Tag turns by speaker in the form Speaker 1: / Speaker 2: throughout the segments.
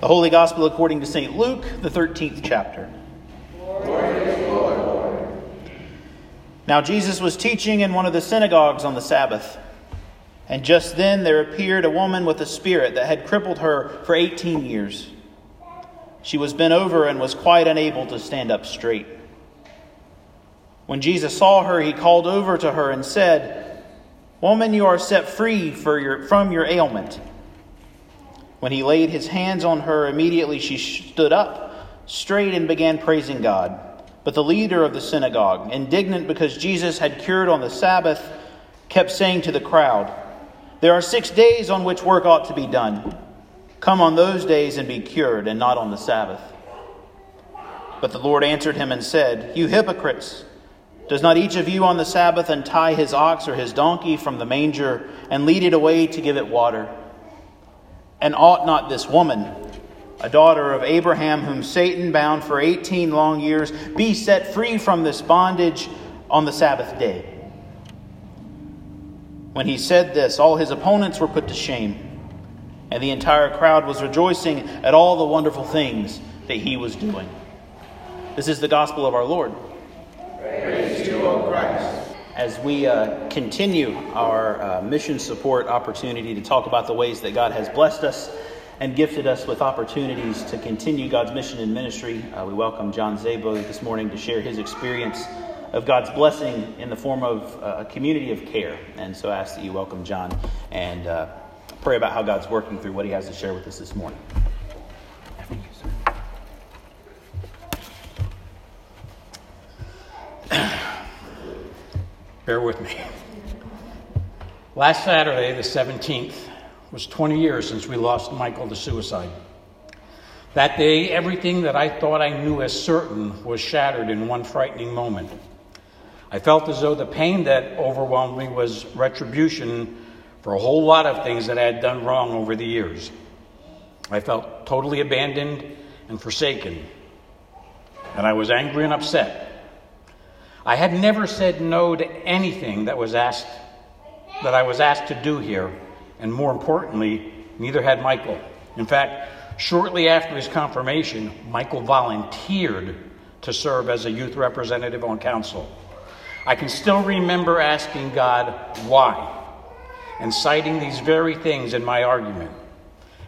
Speaker 1: The Holy Gospel according to St. Luke, the 13th chapter. Now Jesus was teaching in one of the synagogues on the Sabbath. And just then there appeared a woman with a spirit that had crippled her for 18 years. She was bent over and was quite unable to stand up straight. When Jesus saw her, he called over to her and said, Woman, you are set free your, from your ailment. When he laid his hands on her, immediately she stood up straight and began praising God. But the leader of the synagogue, indignant because Jesus had cured on the Sabbath, kept saying to the crowd, There are six days on which work ought to be done. Come on those days and be cured, and not on the Sabbath. But the Lord answered him and said, You hypocrites! Does not each of you on the Sabbath untie his ox or his donkey from the manger and lead it away to give it water? And ought not this woman, a daughter of Abraham, whom Satan bound for 18 long years, be set free from this bondage on the Sabbath day? When he said this, all his opponents were put to shame, and the entire crowd was rejoicing at all the wonderful things that he was doing. This is the gospel of our Lord.
Speaker 2: Praise you, O Christ
Speaker 1: as we uh, continue our uh, mission support opportunity to talk about the ways that God has blessed us and gifted us with opportunities to continue God's mission and ministry, uh, we welcome John Zabo this morning to share his experience of God's blessing in the form of uh, a community of care. And so I ask that you welcome John and uh, pray about how God's working through what he has to share with us this morning.
Speaker 3: Bear with me. Last Saturday, the 17th, was 20 years since we lost Michael to suicide. That day, everything that I thought I knew as certain was shattered in one frightening moment. I felt as though the pain that overwhelmed me was retribution for a whole lot of things that I had done wrong over the years. I felt totally abandoned and forsaken, and I was angry and upset. I had never said no to anything that was asked that I was asked to do here, and more importantly, neither had Michael. In fact, shortly after his confirmation, Michael volunteered to serve as a youth representative on council. I can still remember asking God why and citing these very things in my argument.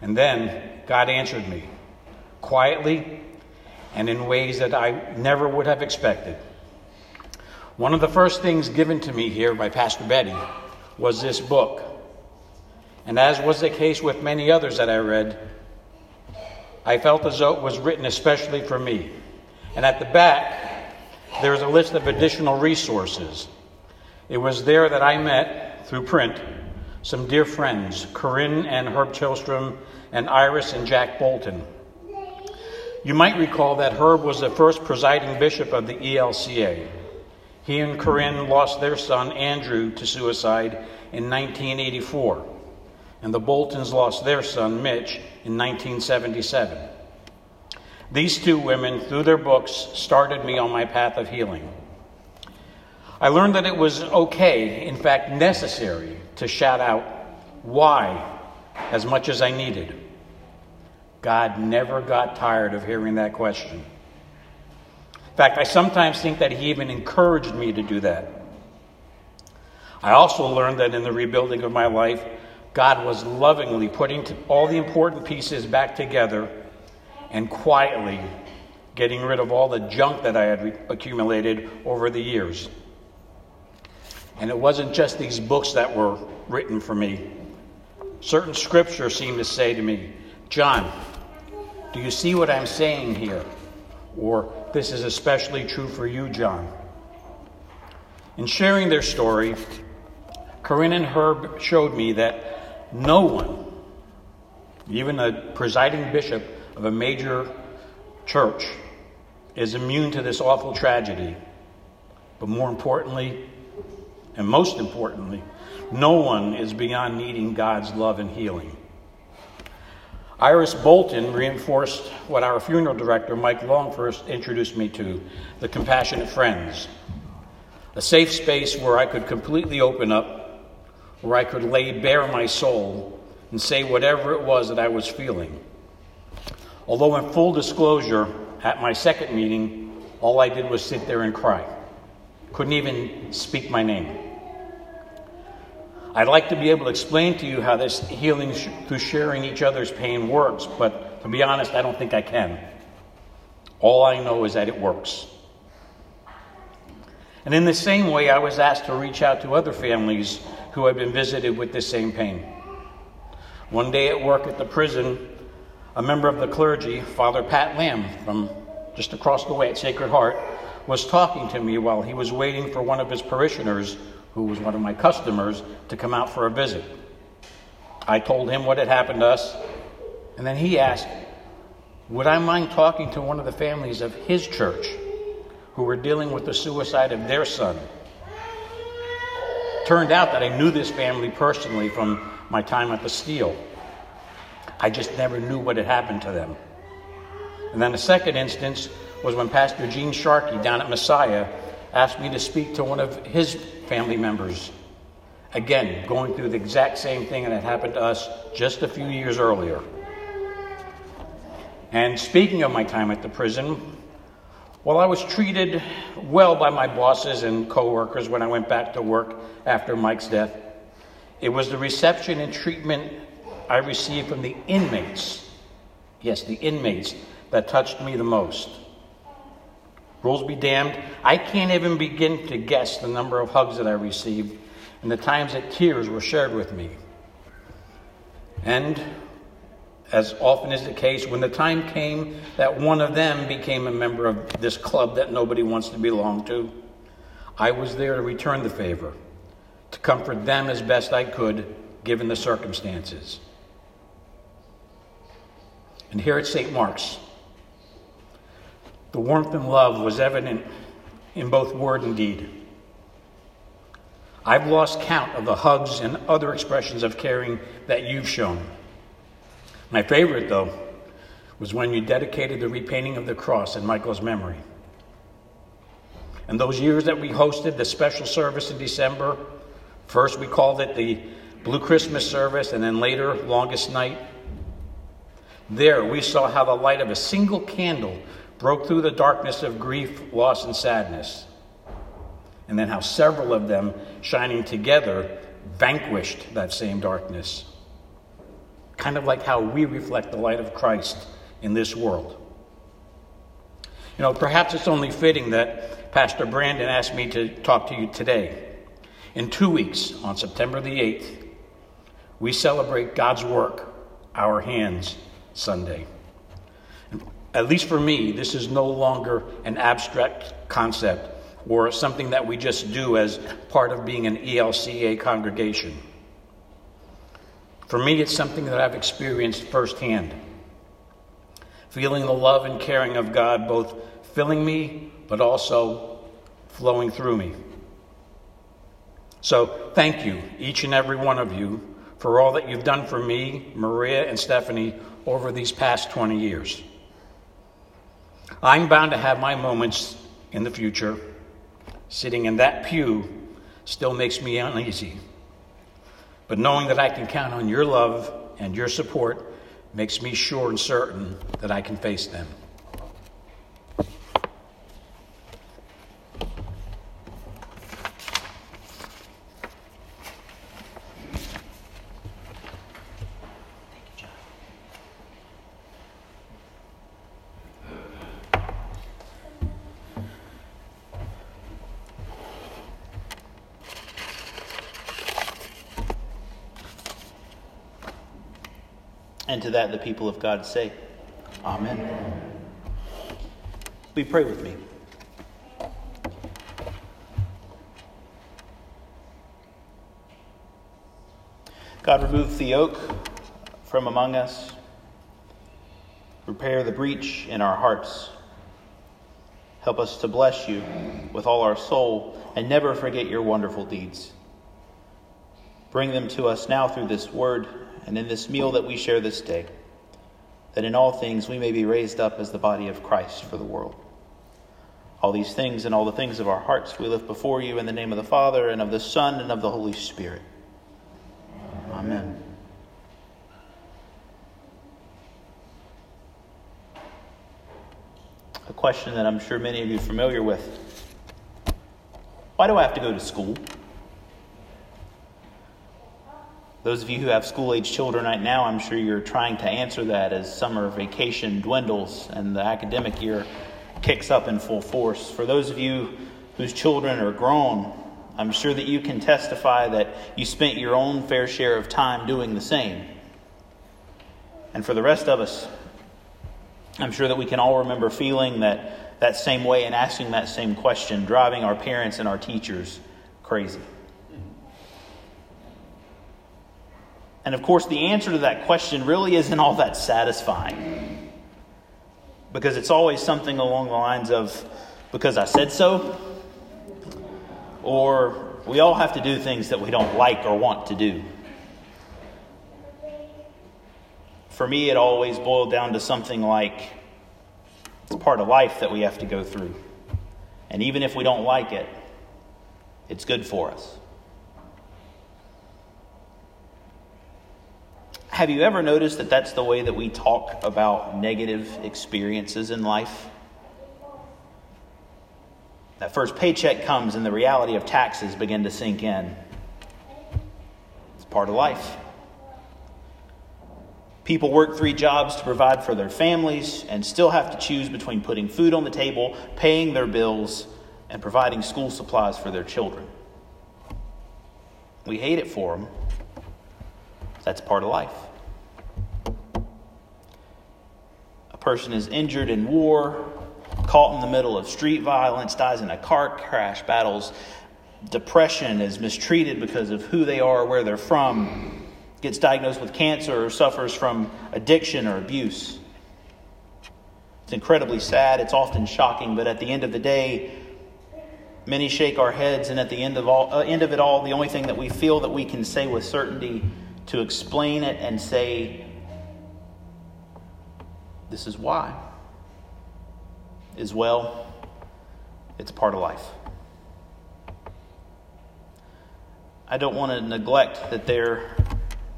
Speaker 3: And then God answered me quietly and in ways that I never would have expected. One of the first things given to me here by Pastor Betty was this book. And as was the case with many others that I read, I felt as though it was written especially for me. And at the back, there is a list of additional resources. It was there that I met, through print, some dear friends, Corinne and Herb Chilstrom, and Iris and Jack Bolton. You might recall that Herb was the first presiding bishop of the ELCA. He and Corinne lost their son, Andrew, to suicide in 1984, and the Boltons lost their son, Mitch, in 1977. These two women, through their books, started me on my path of healing. I learned that it was okay, in fact, necessary, to shout out, Why? as much as I needed. God never got tired of hearing that question fact, I sometimes think that he even encouraged me to do that. I also learned that in the rebuilding of my life, God was lovingly putting all the important pieces back together and quietly getting rid of all the junk that I had accumulated over the years. And it wasn't just these books that were written for me. Certain scripture seemed to say to me, John, do you see what I'm saying here? Or this is especially true for you, John. In sharing their story, Corinne and Herb showed me that no one, even a presiding bishop of a major church, is immune to this awful tragedy. But more importantly, and most importantly, no one is beyond needing God's love and healing. Iris Bolton reinforced what our funeral director, Mike Long, first introduced me to the Compassionate Friends, a safe space where I could completely open up, where I could lay bare my soul and say whatever it was that I was feeling. Although, in full disclosure, at my second meeting, all I did was sit there and cry. Couldn't even speak my name. I'd like to be able to explain to you how this healing sh- through sharing each other's pain works, but to be honest, I don't think I can. All I know is that it works. And in the same way, I was asked to reach out to other families who had been visited with the same pain. One day at work at the prison, a member of the clergy, Father Pat Lamb from just across the way at Sacred Heart, was talking to me while he was waiting for one of his parishioners, who was one of my customers, to come out for a visit. I told him what had happened to us, and then he asked, Would I mind talking to one of the families of his church who were dealing with the suicide of their son? Turned out that I knew this family personally from my time at the Steel. I just never knew what had happened to them. And then the second instance was when Pastor Gene Sharkey down at Messiah asked me to speak to one of his family members. Again, going through the exact same thing that happened to us just a few years earlier. And speaking of my time at the prison, while I was treated well by my bosses and coworkers when I went back to work after Mike's death, it was the reception and treatment I received from the inmates. Yes, the inmates that touched me the most. Rules be damned, I can't even begin to guess the number of hugs that I received and the times that tears were shared with me. And as often is the case, when the time came that one of them became a member of this club that nobody wants to belong to, I was there to return the favor, to comfort them as best I could, given the circumstances. And here at St. Mark's, the warmth and love was evident in both word and deed. I've lost count of the hugs and other expressions of caring that you've shown. My favorite, though, was when you dedicated the repainting of the cross in Michael's memory. And those years that we hosted the special service in December, first we called it the Blue Christmas service, and then later, Longest Night. There we saw how the light of a single candle broke through the darkness of grief, loss, and sadness. And then how several of them, shining together, vanquished that same darkness. Kind of like how we reflect the light of Christ in this world. You know, perhaps it's only fitting that Pastor Brandon asked me to talk to you today. In two weeks, on September the 8th, we celebrate God's work, our hands, Sunday. At least for me, this is no longer an abstract concept or something that we just do as part of being an ELCA congregation. For me, it's something that I've experienced firsthand. Feeling the love and caring of God both filling me, but also flowing through me. So, thank you, each and every one of you, for all that you've done for me, Maria, and Stephanie over these past 20 years. I'm bound to have my moments in the future. Sitting in that pew still makes me uneasy. But knowing that I can count on your love and your support makes me sure and certain that I can face them.
Speaker 1: And to that, the people of God say, Amen. We pray with me. God, remove the yoke from among us. Repair the breach in our hearts. Help us to bless you with all our soul and never forget your wonderful deeds. Bring them to us now through this word and in this meal that we share this day, that in all things we may be raised up as the body of Christ for the world. All these things and all the things of our hearts we lift before you in the name of the Father, and of the Son, and of the Holy Spirit. Amen. a question that I'm sure many of you are familiar with. Why do I have to go to school? Those of you who have school age children right now, I'm sure you're trying to answer that as summer vacation dwindles and the academic year kicks up in full force. For those of you whose children are grown, I'm sure that you can testify that you spent your own fair share of time doing the same. And for the rest of us, I'm sure that we can all remember feeling that, that same way and asking that same question, driving our parents and our teachers crazy. And of course, the answer to that question really isn't all that satisfying. Because it's always something along the lines of, because I said so, or we all have to do things that we don't like or want to do. For me, it always boiled down to something like it's part of life that we have to go through. And even if we don't like it, it's good for us. Have you ever noticed that that's the way that we talk about negative experiences in life? That first paycheck comes and the reality of taxes begin to sink in. It's part of life. People work three jobs to provide for their families and still have to choose between putting food on the table, paying their bills, and providing school supplies for their children. We hate it for them. That's part of life. A person is injured in war, caught in the middle of street violence, dies in a car crash, battles depression, is mistreated because of who they are, where they're from, gets diagnosed with cancer, or suffers from addiction or abuse. It's incredibly sad. It's often shocking, but at the end of the day, many shake our heads, and at the end of all, uh, end of it all, the only thing that we feel that we can say with certainty to explain it and say, "This is why." is well, it's part of life. I don't want to neglect that there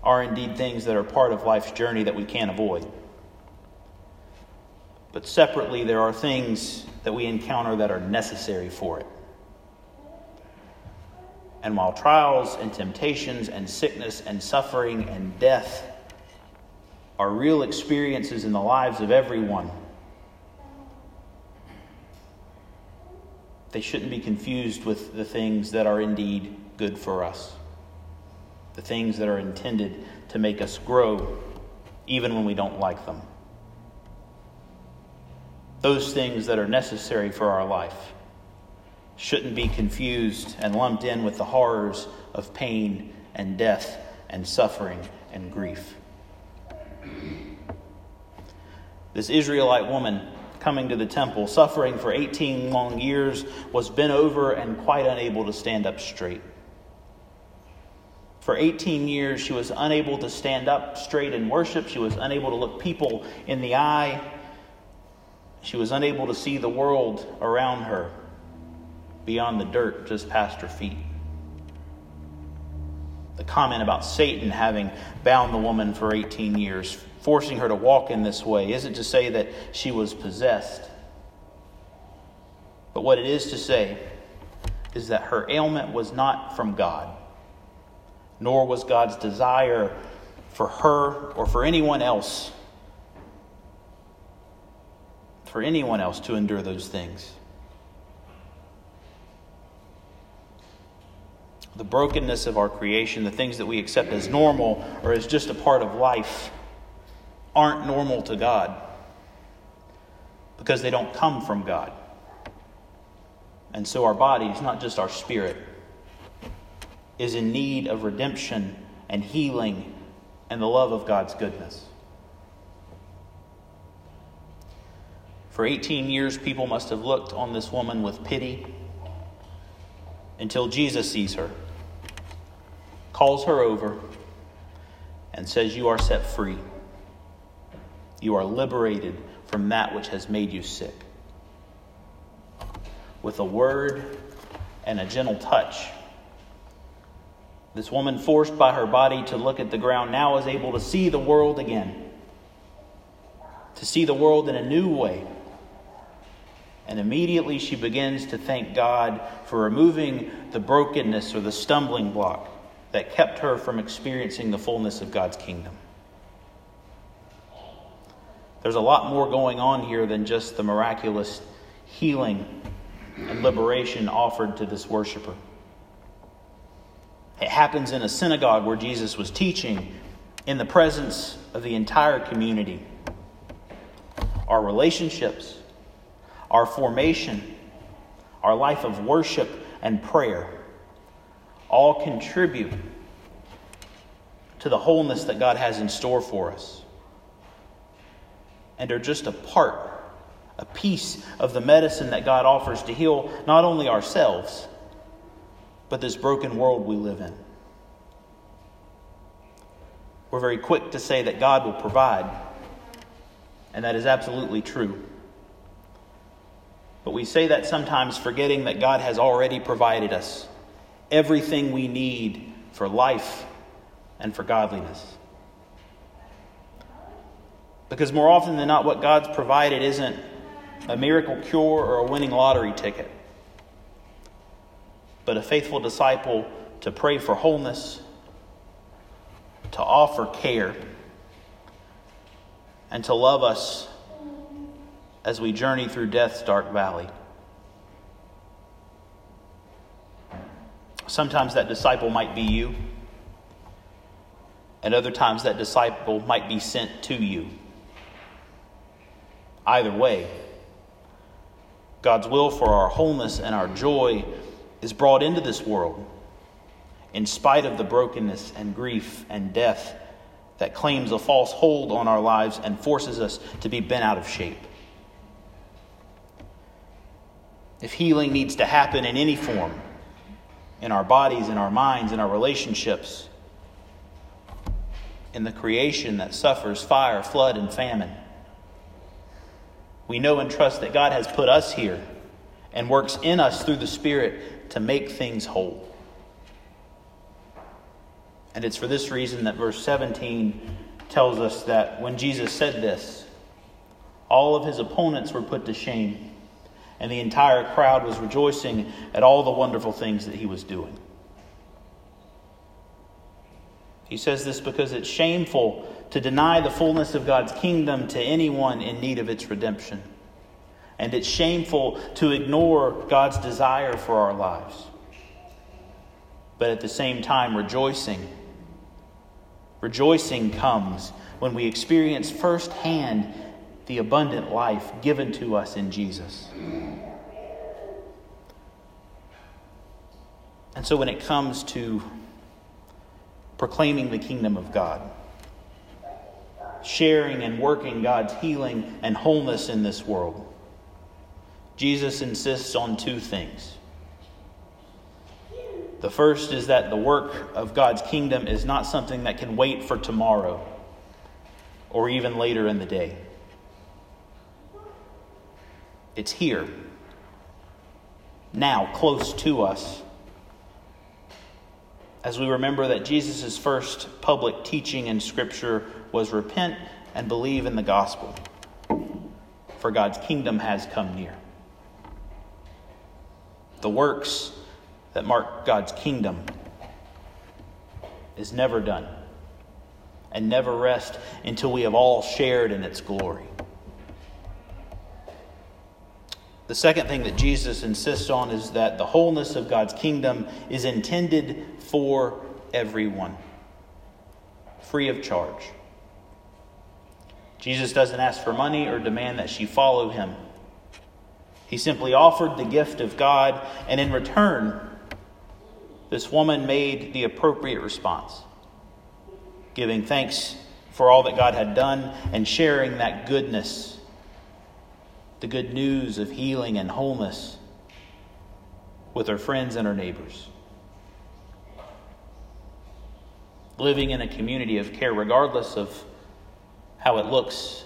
Speaker 1: are indeed things that are part of life's journey that we can't avoid. But separately, there are things that we encounter that are necessary for it. And while trials and temptations and sickness and suffering and death are real experiences in the lives of everyone, They shouldn't be confused with the things that are indeed good for us, the things that are intended to make us grow even when we don't like them. Those things that are necessary for our life shouldn't be confused and lumped in with the horrors of pain and death and suffering and grief. This Israelite woman coming to the temple, suffering for 18 long years, was bent over and quite unable to stand up straight. For 18 years, she was unable to stand up straight in worship. She was unable to look people in the eye. She was unable to see the world around her beyond the dirt just past her feet. The comment about Satan having bound the woman for 18 years forcing her to walk in this way isn't to say that she was possessed. But what it is to say is that her ailment was not from God, nor was God's desire for her or for anyone else for anyone else to endure those things. The brokenness of our creation, the things that we accept as normal or as just a part of life, aren't normal to God because they don't come from God. And so our bodies, not just our spirit, is in need of redemption and healing and the love of God's goodness. For 18 years, people must have looked on this woman with pity until Jesus sees her, calls her over, and says, You are set free. You are liberated from that which has made you sick. With a word and a gentle touch, this woman, forced by her body to look at the ground, now is able to see the world again, to see the world in a new way, And immediately she begins to thank God for removing the brokenness or the stumbling block that kept her from experiencing the fullness of God's kingdom. There's a lot more going on here than just the miraculous healing and liberation offered to this worshiper. It happens in a synagogue where Jesus was teaching in the presence of the entire community. Our relationships, our formation, our life of worship and prayer all contribute to the wholeness that God has in store for us and are just a part, a piece of the medicine that God offers to heal not only ourselves, but this broken world we live in. We're very quick to say that God will provide, and that is absolutely true. But we say that sometimes forgetting that God has already provided us everything we need for life and for godliness. Because more often than not, what God's provided isn't a miracle cure or a winning lottery ticket, but a faithful disciple to pray for wholeness, to offer care, and to love us as we journey through death's dark valley. Sometimes that disciple might be you, and other times that disciple might be sent to you. Either way, God's will for our wholeness and our joy is brought into this world in spite of the brokenness and grief and death that claims a false hold on our lives and forces us to be bent out of shape. If healing needs to happen in any form, in our bodies, in our minds, in our relationships, in the creation that suffers fire, flood, and famine, we know and trust that God has put us here and works in us through the Spirit to make things whole. And it's for this reason that verse 17 tells us that when Jesus said this, all of his opponents were put to shame and the entire crowd was rejoicing at all the wonderful things that he was doing. He says this because it's shameful to deny the fullness of God's kingdom to anyone in need of its redemption. And it's shameful to ignore God's desire for our lives. But at the same time, rejoicing. Rejoicing comes when we experience firsthand the abundant life given to us in Jesus. And so when it comes to proclaiming the kingdom of God, sharing and working God's healing and wholeness in this world, Jesus insists on two things. The first is that the work of God's kingdom is not something that can wait for tomorrow or even later in the day. It's here, now, close to us. As we remember that Jesus' first public teaching in Scripture was repent and believe in the gospel, for God's kingdom has come near. The works that mark God's kingdom is never done and never rest until we have all shared in its glory. The second thing that Jesus insists on is that the wholeness of God's kingdom is intended for everyone, free of charge. Jesus doesn't ask for money or demand that she follow him. He simply offered the gift of God, and in return, this woman made the appropriate response, giving thanks for all that God had done and sharing that goodness the good news of healing and wholeness with our friends and our neighbors. Living in a community of care, regardless of how it looks,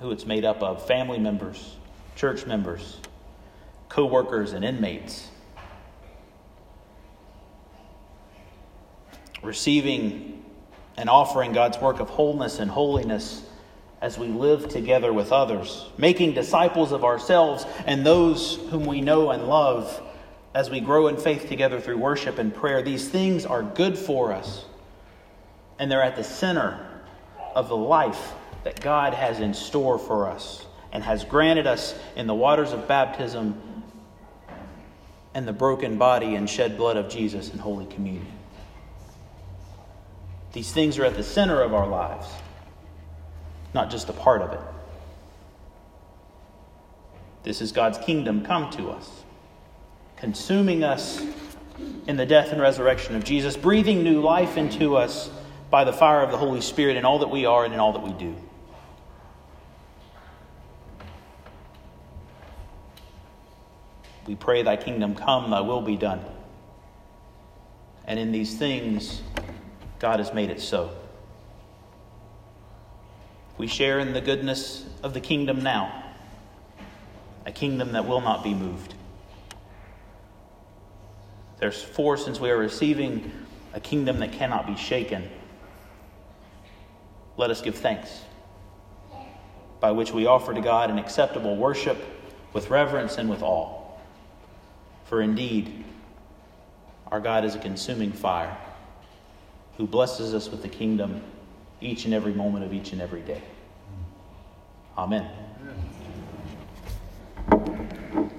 Speaker 1: who it's made up of family members, church members, co workers, and inmates. Receiving and offering God's work of wholeness and holiness as we live together with others, making disciples of ourselves and those whom we know and love as we grow in faith together through worship and prayer. These things are good for us, and they're at the center of the life that God has in store for us and has granted us in the waters of baptism and the broken body and shed blood of Jesus in Holy Communion. These things are at the center of our lives, not just a part of it. This is God's kingdom come to us, consuming us in the death and resurrection of Jesus, breathing new life into us by the fire of the Holy Spirit in all that we are and in all that we do. We pray, Thy kingdom come, Thy will be done. And in these things, God has made it so. We share in the goodness of the kingdom now, a kingdom that will not be moved. There's four, since we are receiving a kingdom that cannot be shaken. Let us give thanks, by which we offer to God an acceptable worship with reverence and with awe. For indeed, our God is a consuming fire who blesses us with the kingdom each and every moment of each and every day. Amen.